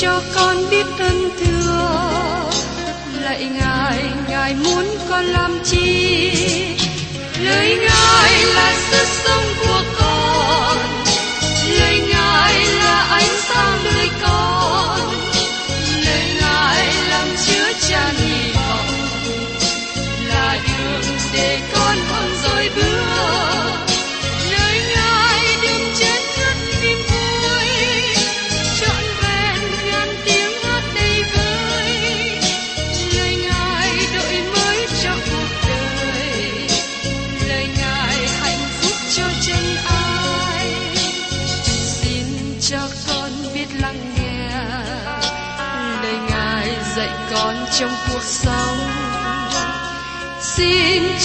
cho con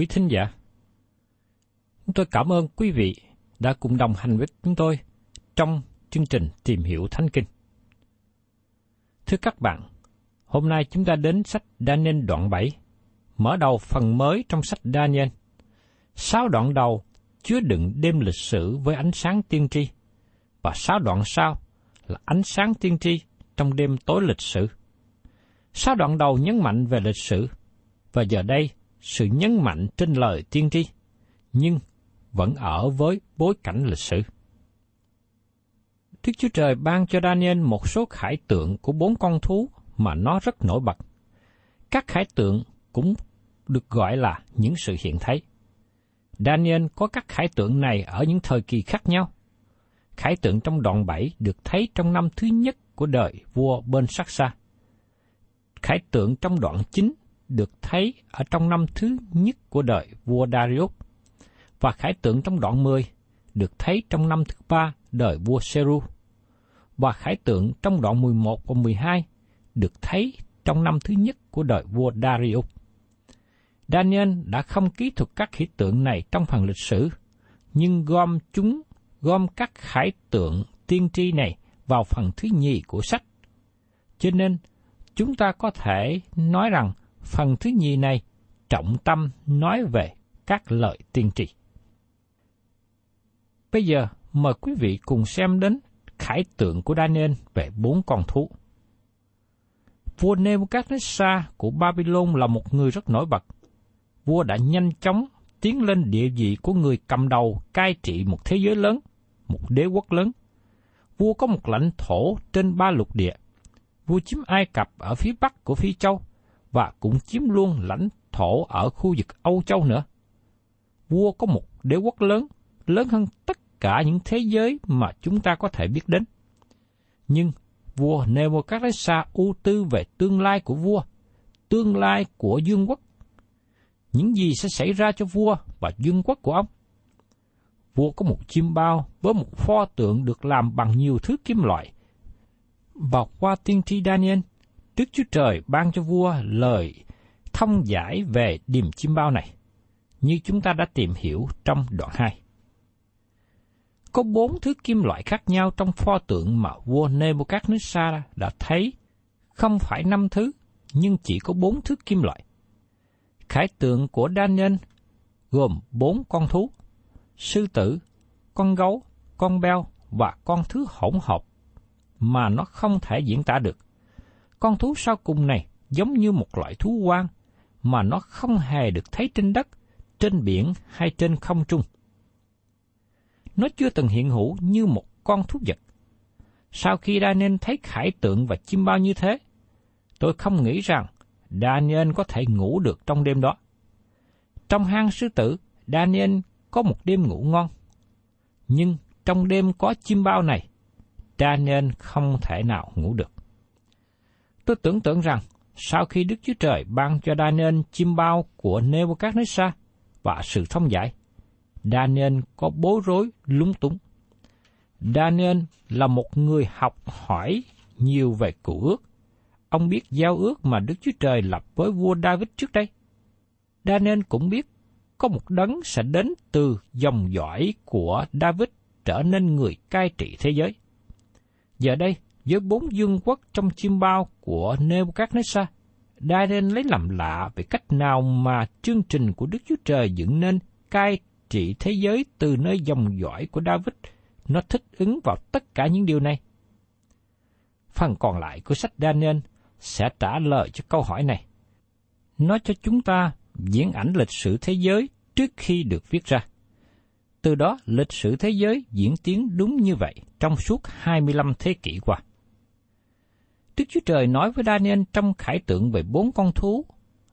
quý thính giả. Chúng tôi cảm ơn quý vị đã cùng đồng hành với chúng tôi trong chương trình Tìm hiểu Thánh Kinh. Thưa các bạn, hôm nay chúng ta đến sách Daniel đoạn 7, mở đầu phần mới trong sách Daniel. Sáu đoạn đầu chứa đựng đêm lịch sử với ánh sáng tiên tri, và sáu đoạn sau là ánh sáng tiên tri trong đêm tối lịch sử. Sáu đoạn đầu nhấn mạnh về lịch sử, và giờ đây sự nhấn mạnh trên lời tiên tri, nhưng vẫn ở với bối cảnh lịch sử. Đức Chúa Trời ban cho Daniel một số khải tượng của bốn con thú mà nó rất nổi bật. Các khải tượng cũng được gọi là những sự hiện thấy. Daniel có các khải tượng này ở những thời kỳ khác nhau. Khải tượng trong đoạn 7 được thấy trong năm thứ nhất của đời vua bên sắc xa. Khải tượng trong đoạn 9 được thấy ở trong năm thứ nhất của đời vua Darius. Và khải tượng trong đoạn 10 được thấy trong năm thứ ba đời vua Seru. Và khải tượng trong đoạn 11 và 12 được thấy trong năm thứ nhất của đời vua Darius. Daniel đã không ký thuật các khải tượng này trong phần lịch sử, nhưng gom chúng, gom các khải tượng tiên tri này vào phần thứ nhì của sách. Cho nên, chúng ta có thể nói rằng phần thứ nhì này trọng tâm nói về các lợi tiên tri. Bây giờ, mời quý vị cùng xem đến khải tượng của Daniel về bốn con thú. Vua Nebuchadnezzar của Babylon là một người rất nổi bật. Vua đã nhanh chóng tiến lên địa vị của người cầm đầu cai trị một thế giới lớn, một đế quốc lớn. Vua có một lãnh thổ trên ba lục địa. Vua chiếm Ai Cập ở phía bắc của Phi Châu và cũng chiếm luôn lãnh thổ ở khu vực Âu Châu nữa. Vua có một đế quốc lớn, lớn hơn tất cả những thế giới mà chúng ta có thể biết đến. Nhưng vua Nebuchadnezzar ưu tư về tương lai của vua, tương lai của dương quốc. Những gì sẽ xảy ra cho vua và dương quốc của ông? Vua có một chim bao với một pho tượng được làm bằng nhiều thứ kim loại. Và qua tiên tri Daniel, Đức Chúa Trời ban cho vua lời thông giải về điềm chim bao này, như chúng ta đã tìm hiểu trong đoạn 2. Có bốn thứ kim loại khác nhau trong pho tượng mà vua Nebuchadnezzar đã thấy, không phải năm thứ, nhưng chỉ có bốn thứ kim loại. Khải tượng của Daniel gồm bốn con thú, sư tử, con gấu, con beo và con thứ hỗn hợp mà nó không thể diễn tả được. Con thú sau cùng này giống như một loại thú quan mà nó không hề được thấy trên đất, trên biển hay trên không trung. Nó chưa từng hiện hữu như một con thú vật. Sau khi Daniel thấy khải tượng và chim bao như thế, tôi không nghĩ rằng Daniel có thể ngủ được trong đêm đó. Trong hang sư tử, Daniel có một đêm ngủ ngon. Nhưng trong đêm có chim bao này, Daniel không thể nào ngủ được. Tôi tưởng tượng rằng, sau khi Đức Chúa Trời ban cho Daniel chim bao của Nebuchadnezzar và sự thông giải, Daniel có bối rối lúng túng. Daniel là một người học hỏi nhiều về cựu ước. Ông biết giao ước mà Đức Chúa Trời lập với vua David trước đây. Daniel cũng biết có một đấng sẽ đến từ dòng dõi của David trở nên người cai trị thế giới. Giờ đây, với bốn dương quốc trong chim bao của Nebuchadnezzar, Daniel lấy làm lạ về cách nào mà chương trình của Đức Chúa Trời dựng nên cai trị thế giới từ nơi dòng dõi của David, nó thích ứng vào tất cả những điều này. Phần còn lại của sách Daniel sẽ trả lời cho câu hỏi này. Nó cho chúng ta diễn ảnh lịch sử thế giới trước khi được viết ra. Từ đó, lịch sử thế giới diễn tiến đúng như vậy trong suốt 25 thế kỷ qua. Đức Chúa Trời nói với Daniel trong khải tượng về bốn con thú,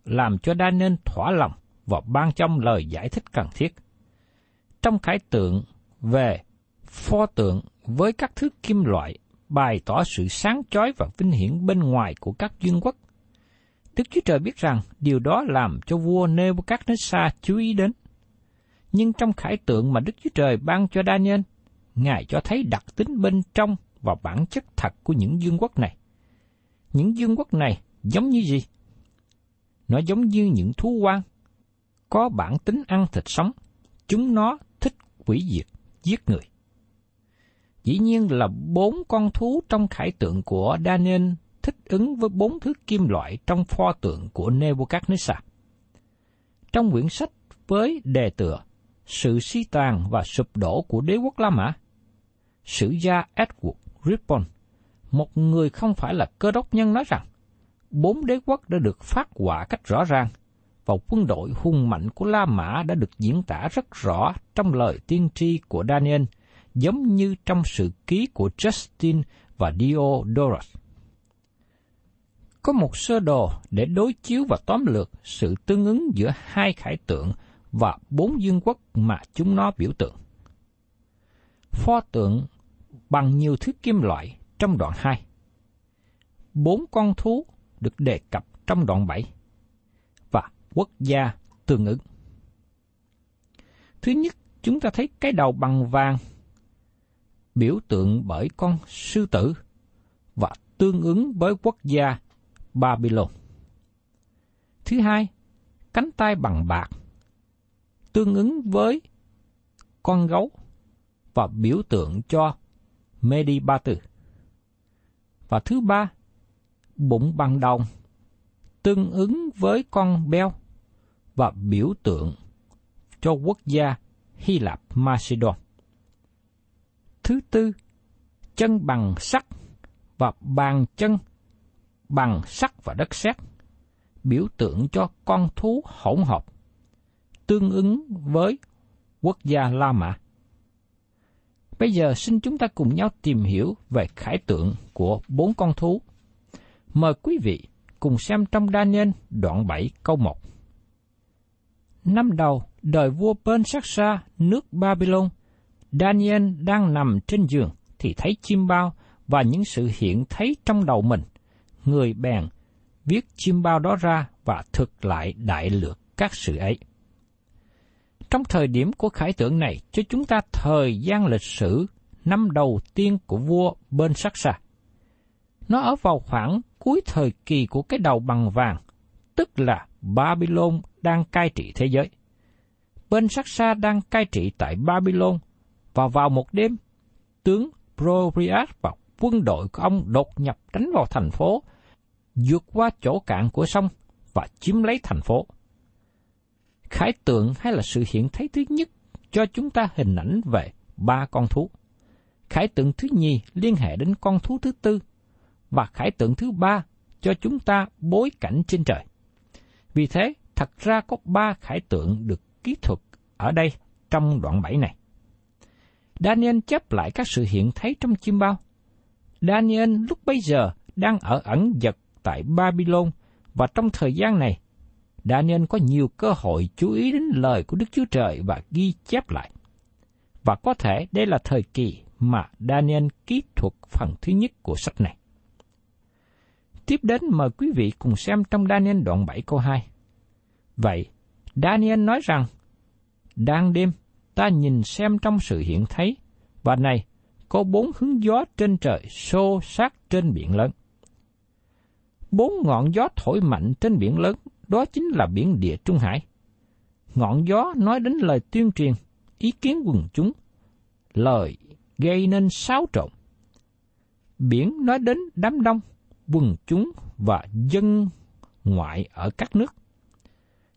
làm cho Daniel thỏa lòng và ban trong lời giải thích cần thiết. Trong khải tượng về pho tượng với các thứ kim loại bày tỏ sự sáng chói và vinh hiển bên ngoài của các vương quốc. Đức Chúa Trời biết rằng điều đó làm cho vua Nebuchadnezzar chú ý đến. Nhưng trong khải tượng mà Đức Chúa Trời ban cho Daniel, Ngài cho thấy đặc tính bên trong và bản chất thật của những vương quốc này. Những dương quốc này giống như gì? Nó giống như những thú quan, có bản tính ăn thịt sống, chúng nó thích quỷ diệt, giết người. Dĩ nhiên là bốn con thú trong khải tượng của Daniel thích ứng với bốn thứ kim loại trong pho tượng của Nebuchadnezzar. Trong quyển sách với đề tựa Sự suy tàn và sụp đổ của đế quốc La Mã, sử gia Edward Rippon, một người không phải là cơ đốc nhân nói rằng, bốn đế quốc đã được phát họa cách rõ ràng, và quân đội hung mạnh của La Mã đã được diễn tả rất rõ trong lời tiên tri của Daniel, giống như trong sự ký của Justin và Diodorus có một sơ đồ để đối chiếu và tóm lược sự tương ứng giữa hai khải tượng và bốn dương quốc mà chúng nó biểu tượng. Pho tượng bằng nhiều thứ kim loại trong đoạn 2. Bốn con thú được đề cập trong đoạn 7 và quốc gia tương ứng. Thứ nhất, chúng ta thấy cái đầu bằng vàng biểu tượng bởi con sư tử và tương ứng với quốc gia Babylon. Thứ hai, cánh tay bằng bạc, tương ứng với con gấu và biểu tượng cho Medi Ba Tư. Và thứ ba, bụng bằng đồng, tương ứng với con beo và biểu tượng cho quốc gia Hy Lạp Macedon. Thứ tư, chân bằng sắt và bàn chân bằng sắt và đất sét, biểu tượng cho con thú hỗn hợp, tương ứng với quốc gia La Mã. Bây giờ xin chúng ta cùng nhau tìm hiểu về khải tượng của bốn con thú. Mời quý vị cùng xem trong Daniel đoạn 7 câu 1. Năm đầu đời vua bên Sắc Sa nước Babylon, Daniel đang nằm trên giường thì thấy chim bao và những sự hiện thấy trong đầu mình – người bèn viết chim bao đó ra và thực lại đại lược các sự ấy. Trong thời điểm của khải tượng này cho chúng ta thời gian lịch sử năm đầu tiên của vua bên sắc xa. Nó ở vào khoảng cuối thời kỳ của cái đầu bằng vàng, tức là Babylon đang cai trị thế giới. Bên sắc xa đang cai trị tại Babylon, và vào một đêm, tướng Proriat và quân đội của ông đột nhập đánh vào thành phố vượt qua chỗ cạn của sông và chiếm lấy thành phố. Khải tượng hay là sự hiện thấy thứ nhất cho chúng ta hình ảnh về ba con thú. Khải tượng thứ nhì liên hệ đến con thú thứ tư, và khải tượng thứ ba cho chúng ta bối cảnh trên trời. Vì thế, thật ra có ba khải tượng được kỹ thuật ở đây trong đoạn 7 này. Daniel chép lại các sự hiện thấy trong chim bao. Daniel lúc bấy giờ đang ở ẩn giật tại Babylon và trong thời gian này, Daniel có nhiều cơ hội chú ý đến lời của Đức Chúa Trời và ghi chép lại. Và có thể đây là thời kỳ mà Daniel kỹ thuật phần thứ nhất của sách này. Tiếp đến mời quý vị cùng xem trong Daniel đoạn 7 câu 2. Vậy, Daniel nói rằng, Đang đêm, ta nhìn xem trong sự hiện thấy, và này, có bốn hướng gió trên trời xô sát trên biển lớn. Bốn ngọn gió thổi mạnh trên biển lớn, đó chính là biển địa Trung Hải. Ngọn gió nói đến lời tuyên truyền, ý kiến quần chúng, lời gây nên xáo trộn. Biển nói đến đám đông, quần chúng và dân ngoại ở các nước.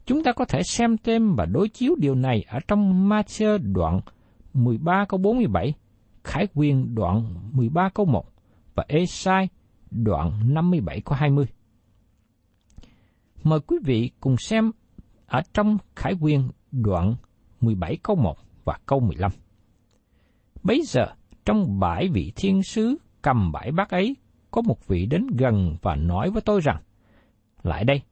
Chúng ta có thể xem thêm và đối chiếu điều này ở trong Matthew đoạn 13 câu 47, Khải Quyền đoạn 13 câu 1 và Esai đoạn 57 câu 20. Mời quý vị cùng xem ở trong Khải Quyên đoạn 17 câu 1 và câu 15. Bấy giờ, trong bãi vị thiên sứ cầm bãi bát ấy, có một vị đến gần và nói với tôi rằng, Lại đây,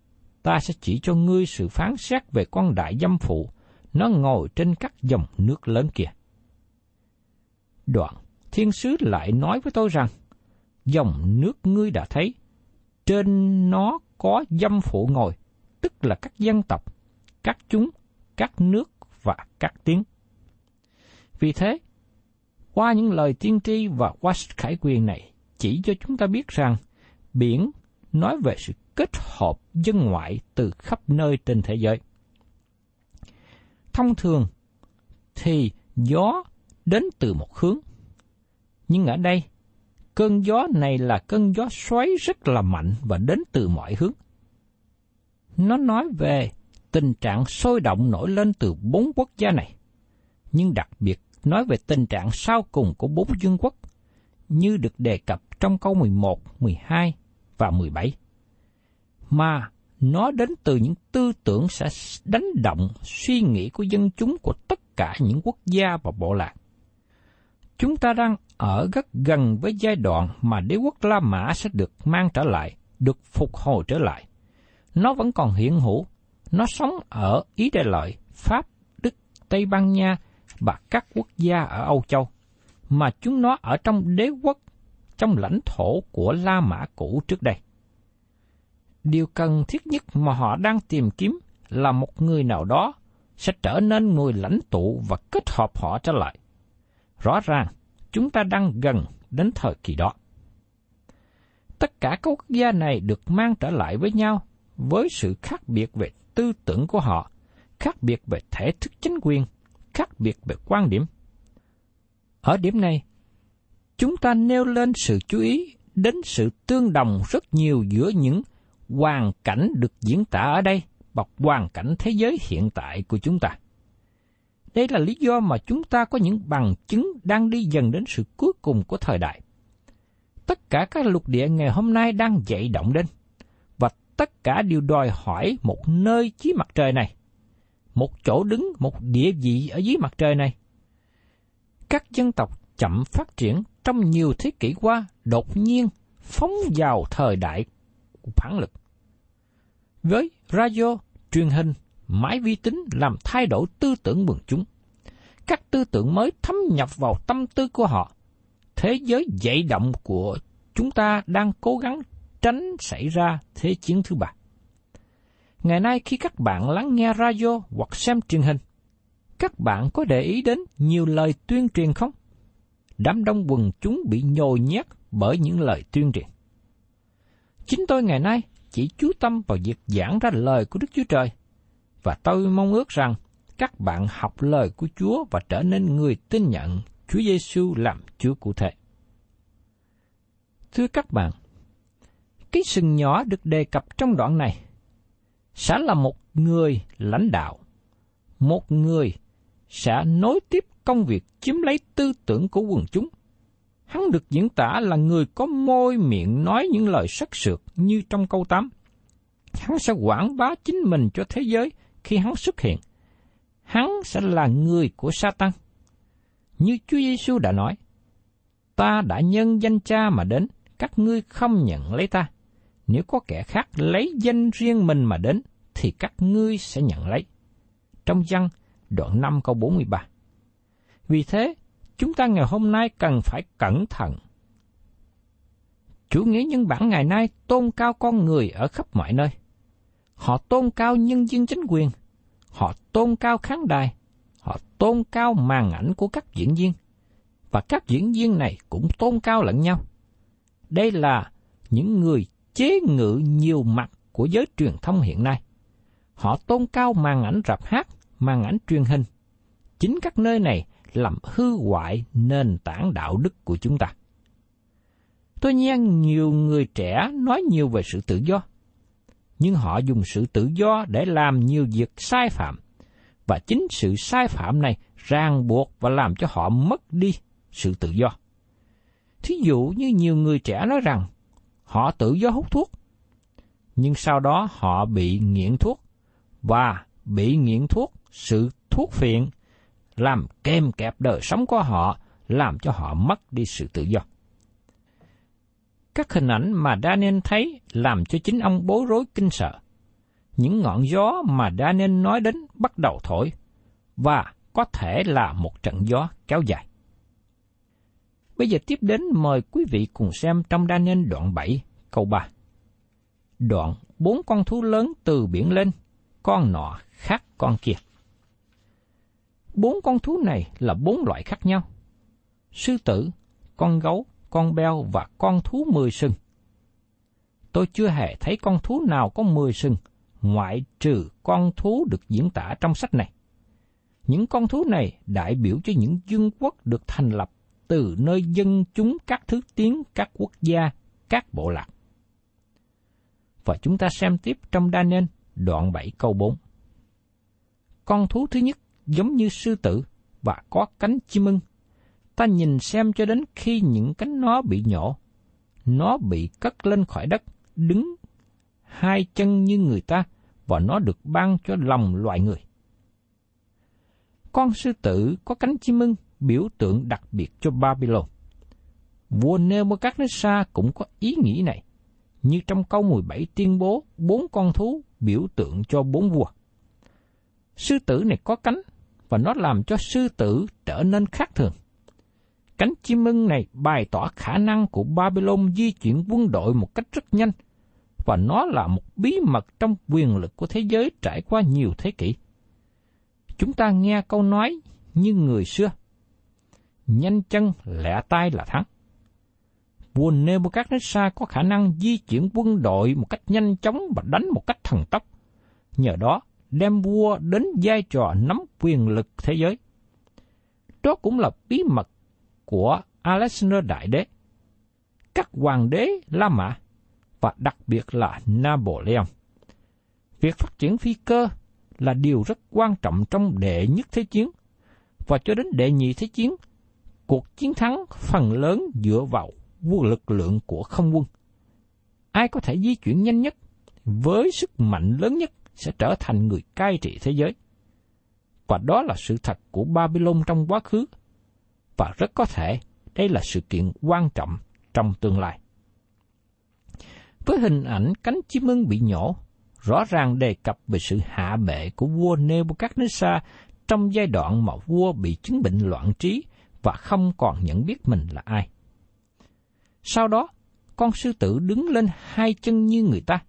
ta sẽ chỉ cho ngươi sự phán xét về con đại dâm phụ, nó ngồi trên các dòng nước lớn kia. Đoạn, thiên sứ lại nói với tôi rằng, dòng nước ngươi đã thấy, trên nó có dâm phụ ngồi, tức là các dân tộc, các chúng, các nước và các tiếng. Vì thế, qua những lời tiên tri và qua khải quyền này chỉ cho chúng ta biết rằng biển nói về sự kết hợp dân ngoại từ khắp nơi trên thế giới. Thông thường thì gió đến từ một hướng. Nhưng ở đây, cơn gió này là cơn gió xoáy rất là mạnh và đến từ mọi hướng. Nó nói về tình trạng sôi động nổi lên từ bốn quốc gia này, nhưng đặc biệt nói về tình trạng sau cùng của bốn vương quốc, như được đề cập trong câu 11, 12 và 17. Mà nó đến từ những tư tưởng sẽ đánh động suy nghĩ của dân chúng của tất cả những quốc gia và bộ lạc. Chúng ta đang ở rất gần với giai đoạn mà đế quốc La Mã sẽ được mang trở lại, được phục hồi trở lại. Nó vẫn còn hiện hữu, nó sống ở Ý Đại Lợi, Pháp, Đức, Tây Ban Nha và các quốc gia ở Âu Châu, mà chúng nó ở trong đế quốc, trong lãnh thổ của La Mã cũ trước đây. Điều cần thiết nhất mà họ đang tìm kiếm là một người nào đó sẽ trở nên người lãnh tụ và kết hợp họ trở lại. Rõ ràng, chúng ta đang gần đến thời kỳ đó. Tất cả các quốc gia này được mang trở lại với nhau với sự khác biệt về tư tưởng của họ, khác biệt về thể thức chính quyền, khác biệt về quan điểm. Ở điểm này, chúng ta nêu lên sự chú ý đến sự tương đồng rất nhiều giữa những hoàn cảnh được diễn tả ở đây và hoàn cảnh thế giới hiện tại của chúng ta. Đây là lý do mà chúng ta có những bằng chứng đang đi dần đến sự cuối cùng của thời đại. Tất cả các lục địa ngày hôm nay đang dậy động lên, và tất cả đều đòi hỏi một nơi dưới mặt trời này một chỗ đứng, một địa vị ở dưới mặt trời này. Các dân tộc chậm phát triển trong nhiều thế kỷ qua đột nhiên phóng vào thời đại phản lực. Với radio, truyền hình, máy vi tính làm thay đổi tư tưởng quần chúng. Các tư tưởng mới thâm nhập vào tâm tư của họ. Thế giới dậy động của chúng ta đang cố gắng tránh xảy ra thế chiến thứ ba. Ngày nay khi các bạn lắng nghe radio hoặc xem truyền hình, các bạn có để ý đến nhiều lời tuyên truyền không? Đám đông quần chúng bị nhồi nhét bởi những lời tuyên truyền. Chính tôi ngày nay chỉ chú tâm vào việc giảng ra lời của Đức Chúa Trời, và tôi mong ước rằng các bạn học lời của Chúa và trở nên người tin nhận Chúa Giêsu làm Chúa cụ thể. Thưa các bạn, cái sừng nhỏ được đề cập trong đoạn này sẽ là một người lãnh đạo, một người sẽ nối tiếp công việc chiếm lấy tư tưởng của quần chúng. Hắn được diễn tả là người có môi miệng nói những lời sắc sược như trong câu 8. Hắn sẽ quảng bá chính mình cho thế giới khi hắn xuất hiện. Hắn sẽ là người của Satan. Như Chúa Giêsu đã nói, ta đã nhân danh cha mà đến, các ngươi không nhận lấy ta. Nếu có kẻ khác lấy danh riêng mình mà đến, thì các ngươi sẽ nhận lấy. Trong văn đoạn 5 câu 43. Vì thế, chúng ta ngày hôm nay cần phải cẩn thận. Chủ nghĩa nhân bản ngày nay tôn cao con người ở khắp mọi nơi. Họ tôn cao nhân viên chính quyền, họ tôn cao khán đài, họ tôn cao màn ảnh của các diễn viên, và các diễn viên này cũng tôn cao lẫn nhau. Đây là những người chế ngự nhiều mặt của giới truyền thông hiện nay. Họ tôn cao màn ảnh rạp hát, màn ảnh truyền hình. Chính các nơi này làm hư hoại nền tảng đạo đức của chúng ta. Tôi nhiên nhiều người trẻ nói nhiều về sự tự do, nhưng họ dùng sự tự do để làm nhiều việc sai phạm, và chính sự sai phạm này ràng buộc và làm cho họ mất đi sự tự do. Thí dụ như nhiều người trẻ nói rằng họ tự do hút thuốc, nhưng sau đó họ bị nghiện thuốc và bị nghiện thuốc sự thuốc phiện làm kèm kẹp đời sống của họ, làm cho họ mất đi sự tự do. Các hình ảnh mà Daniel thấy làm cho chính ông bối rối kinh sợ. Những ngọn gió mà Daniel nói đến bắt đầu thổi, và có thể là một trận gió kéo dài. Bây giờ tiếp đến mời quý vị cùng xem trong Daniel đoạn 7, câu 3. Đoạn bốn con thú lớn từ biển lên, con nọ khác con kia. Bốn con thú này là bốn loại khác nhau. Sư tử, con gấu, con beo và con thú mười sừng. Tôi chưa hề thấy con thú nào có mười sừng, ngoại trừ con thú được diễn tả trong sách này. Những con thú này đại biểu cho những vương quốc được thành lập từ nơi dân chúng các thứ tiếng, các quốc gia, các bộ lạc. Và chúng ta xem tiếp trong Daniel đoạn 7 câu 4. Con thú thứ nhất giống như sư tử và có cánh chim ưng. Ta nhìn xem cho đến khi những cánh nó bị nhổ, nó bị cất lên khỏi đất, đứng hai chân như người ta và nó được ban cho lòng loài người. Con sư tử có cánh chim ưng biểu tượng đặc biệt cho Babylon. Vua Nebuchadnezzar cũng có ý nghĩ này, như trong câu 17 tuyên bố bốn con thú biểu tượng cho bốn vua. Sư tử này có cánh và nó làm cho sư tử trở nên khác thường. Cánh chim ưng này bày tỏ khả năng của Babylon di chuyển quân đội một cách rất nhanh, và nó là một bí mật trong quyền lực của thế giới trải qua nhiều thế kỷ. Chúng ta nghe câu nói như người xưa, nhanh chân lẹ tay là thắng. Vua Nebuchadnezzar có khả năng di chuyển quân đội một cách nhanh chóng và đánh một cách thần tốc. Nhờ đó, đem vua đến vai trò nắm quyền lực thế giới. Đó cũng là bí mật của Alexander Đại Đế. Các hoàng đế La Mã và đặc biệt là Napoleon. Việc phát triển phi cơ là điều rất quan trọng trong đệ nhất thế chiến và cho đến đệ nhị thế chiến, cuộc chiến thắng phần lớn dựa vào quân lực lượng của không quân. Ai có thể di chuyển nhanh nhất với sức mạnh lớn nhất sẽ trở thành người cai trị thế giới. Và đó là sự thật của Babylon trong quá khứ. Và rất có thể đây là sự kiện quan trọng trong tương lai. Với hình ảnh cánh chim ưng bị nhổ, rõ ràng đề cập về sự hạ bệ của vua Nebuchadnezzar trong giai đoạn mà vua bị chứng bệnh loạn trí và không còn nhận biết mình là ai. Sau đó, con sư tử đứng lên hai chân như người ta.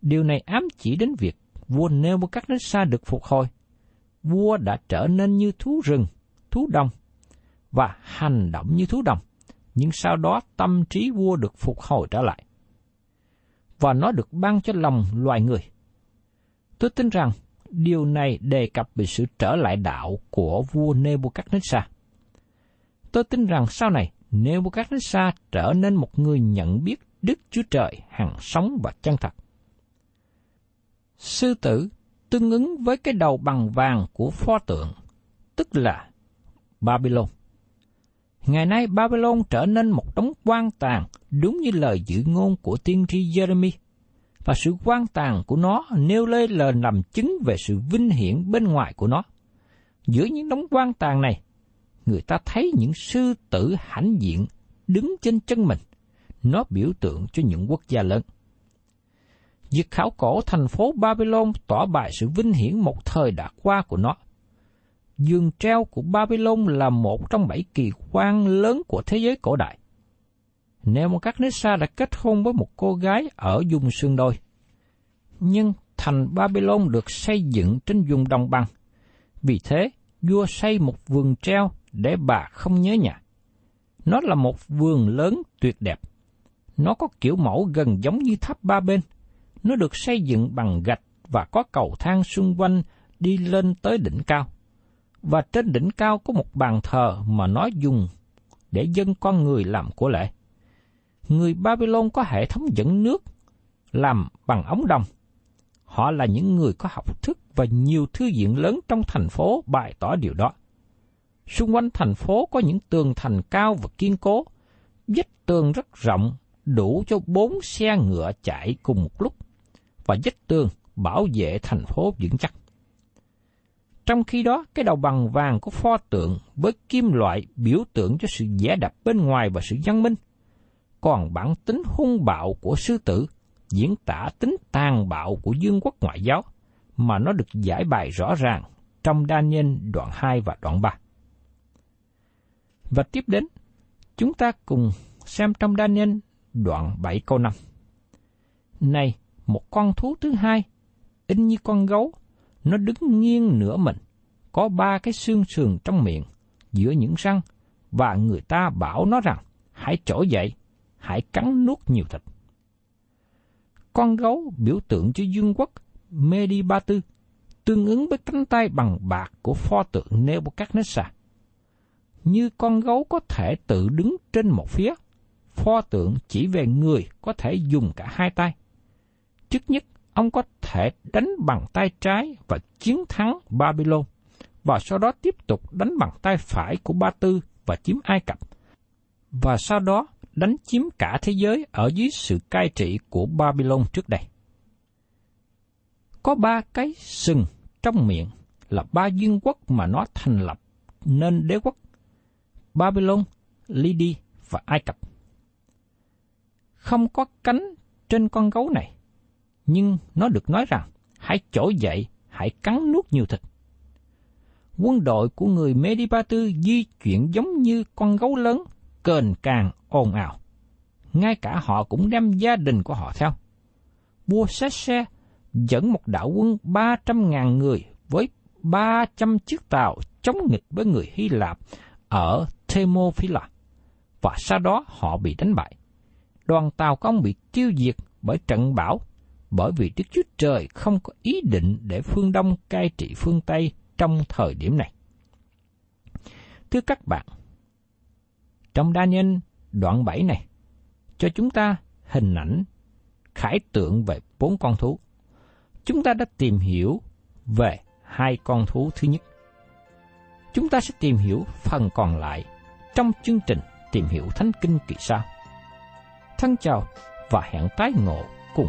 Điều này ám chỉ đến việc vua Nebuchadnezzar được phục hồi. Vua đã trở nên như thú rừng, thú đông và hành động như thú đồng, nhưng sau đó tâm trí vua được phục hồi trở lại. Và nó được ban cho lòng loài người. Tôi tin rằng điều này đề cập về sự trở lại đạo của vua Nebuchadnezzar. Tôi tin rằng sau này Nebuchadnezzar trở nên một người nhận biết Đức Chúa Trời hằng sống và chân thật. Sư tử tương ứng với cái đầu bằng vàng của pho tượng, tức là Babylon. Ngày nay Babylon trở nên một đống quan tàn đúng như lời dự ngôn của tiên tri Jeremy. Và sự quan tàn của nó nêu lên lời làm chứng về sự vinh hiển bên ngoài của nó. Giữa những đống quan tàn này, người ta thấy những sư tử hãnh diện đứng trên chân mình. Nó biểu tượng cho những quốc gia lớn. Việc khảo cổ thành phố Babylon tỏ bài sự vinh hiển một thời đã qua của nó giường treo của Babylon là một trong bảy kỳ quan lớn của thế giới cổ đại. Nebuchadnezzar đã kết hôn với một cô gái ở vùng sườn đồi. Nhưng thành Babylon được xây dựng trên vùng đồng bằng. Vì thế, vua xây một vườn treo để bà không nhớ nhà. Nó là một vườn lớn tuyệt đẹp. Nó có kiểu mẫu gần giống như tháp ba bên. Nó được xây dựng bằng gạch và có cầu thang xung quanh đi lên tới đỉnh cao. Và trên đỉnh cao có một bàn thờ mà nó dùng để dân con người làm của lễ. Người Babylon có hệ thống dẫn nước làm bằng ống đồng. Họ là những người có học thức và nhiều thư viện lớn trong thành phố bày tỏ điều đó. Xung quanh thành phố có những tường thành cao và kiên cố, vách tường rất rộng, đủ cho bốn xe ngựa chạy cùng một lúc, và vách tường bảo vệ thành phố vững chắc. Trong khi đó, cái đầu bằng vàng của pho tượng với kim loại biểu tượng cho sự giả đập bên ngoài và sự văn minh. Còn bản tính hung bạo của sư tử diễn tả tính tàn bạo của dương quốc ngoại giáo mà nó được giải bài rõ ràng trong Daniel đoạn 2 và đoạn 3. Và tiếp đến, chúng ta cùng xem trong Daniel đoạn 7 câu 5. Này, một con thú thứ hai, in như con gấu, nó đứng nghiêng nửa mình, có ba cái xương sườn trong miệng, giữa những răng, và người ta bảo nó rằng, hãy trỗi dậy, hãy cắn nuốt nhiều thịt. Con gấu biểu tượng cho dương quốc Medibatu, tương ứng với cánh tay bằng bạc của pho tượng Nebuchadnezzar như con gấu có thể tự đứng trên một phía, pho tượng chỉ về người có thể dùng cả hai tay. Trước nhất, ông có thể đánh bằng tay trái và chiến thắng Babylon, và sau đó tiếp tục đánh bằng tay phải của Ba Tư và chiếm Ai Cập, và sau đó đánh chiếm cả thế giới ở dưới sự cai trị của Babylon trước đây. Có ba cái sừng trong miệng là ba duyên quốc mà nó thành lập nên đế quốc Babylon, Lydia và Ai Cập. Không có cánh trên con gấu này, nhưng nó được nói rằng hãy trỗi dậy, hãy cắn nuốt nhiều thịt. Quân đội của người Medipatu di chuyển giống như con gấu lớn, cờn càng ồn ào. Ngay cả họ cũng đem gia đình của họ theo. Vua Sese dẫn một đạo quân 300.000 người với 300 chiếc tàu chống nghịch với người Hy Lạp ở Thermopyla, và sau đó họ bị đánh bại. Đoàn tàu công bị tiêu diệt bởi trận bão, bởi vì Đức Chúa Trời không có ý định để phương Đông cai trị phương Tây trong thời điểm này. Thưa các bạn, trong đa nhân đoạn 7 này, cho chúng ta hình ảnh khải tượng về bốn con thú. Chúng ta đã tìm hiểu về hai con thú thứ nhất. Chúng ta sẽ tìm hiểu phần còn lại trong chương trình Tìm hiểu Thánh Kinh kỳ sau. Thân chào và hẹn tái ngộ cùng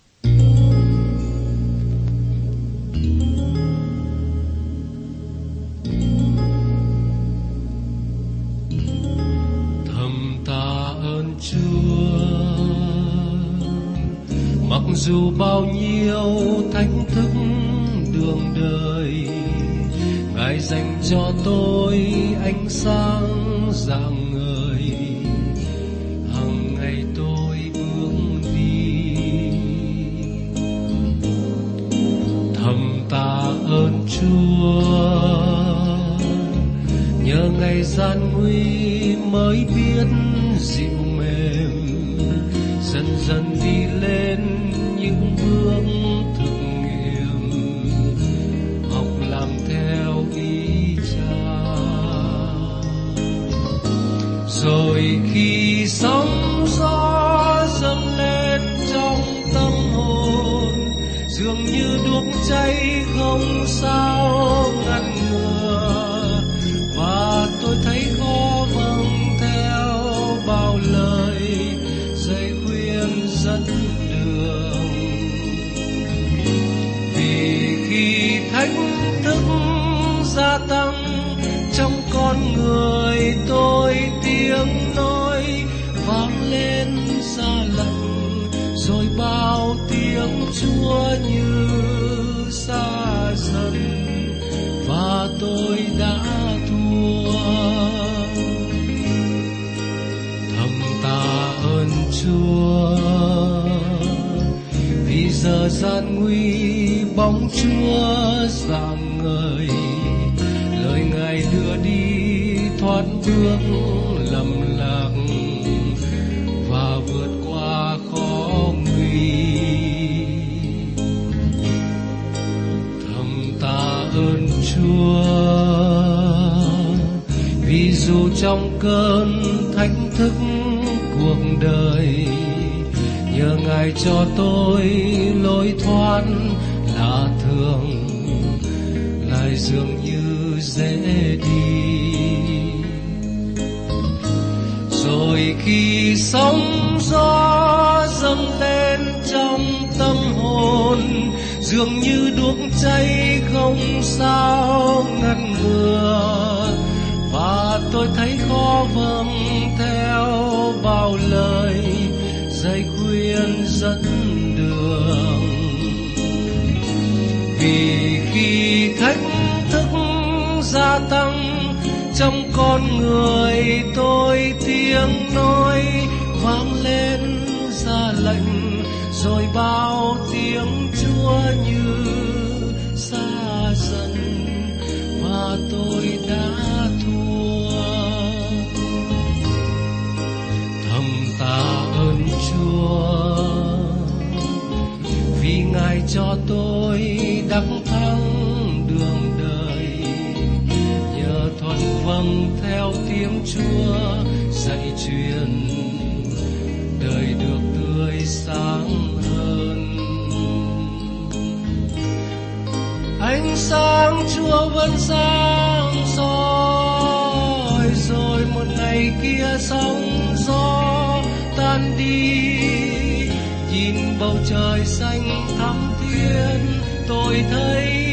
Chúa. Mặc dù bao nhiêu thách thức đường đời, ngài dành cho tôi ánh sáng dạng người hằng ngày tôi bước đi, thầm tạ ơn chúa nhờ ngày gian nguy mới biết dịu mềm, dần dần đi lên những bước thực nghiệm, học làm theo ý cha. Rồi khi sóng gió dâng lên trong tâm hồn, dường như đuốc cháy không sao. Con người tôi tiếng nói vang lên xa lặng rồi bao tiếng chúa như xa dần và tôi đã thua. Thầm tạ ơn chúa, vì giờ gian nguy bóng chúa dạng người thoát bước lầm lạc và vượt qua khó nguy. Thầm tạ ơn chúa, vì dù trong cơn thách thức cuộc đời, nhờ ngài cho tôi lối thoát lạ thường lại dường khi sóng gió dâng lên trong tâm hồn, dường như đuốc cháy không sao ngăn ngừa. Và tôi thấy khó vâng theo bao lời dạy khuyên dẫn đường. Vì khi thách thức gia tăng, trong con người tôi tiếng nói vang lên ra lệnh rồi bao vâng theo tiếng chúa, dạy truyền, đời được tươi sáng hơn. Ánh sáng chúa vẫn sáng soi, rồi một ngày kia sóng gió tan đi. Nhìn bầu trời xanh thắm thiên tôi thấy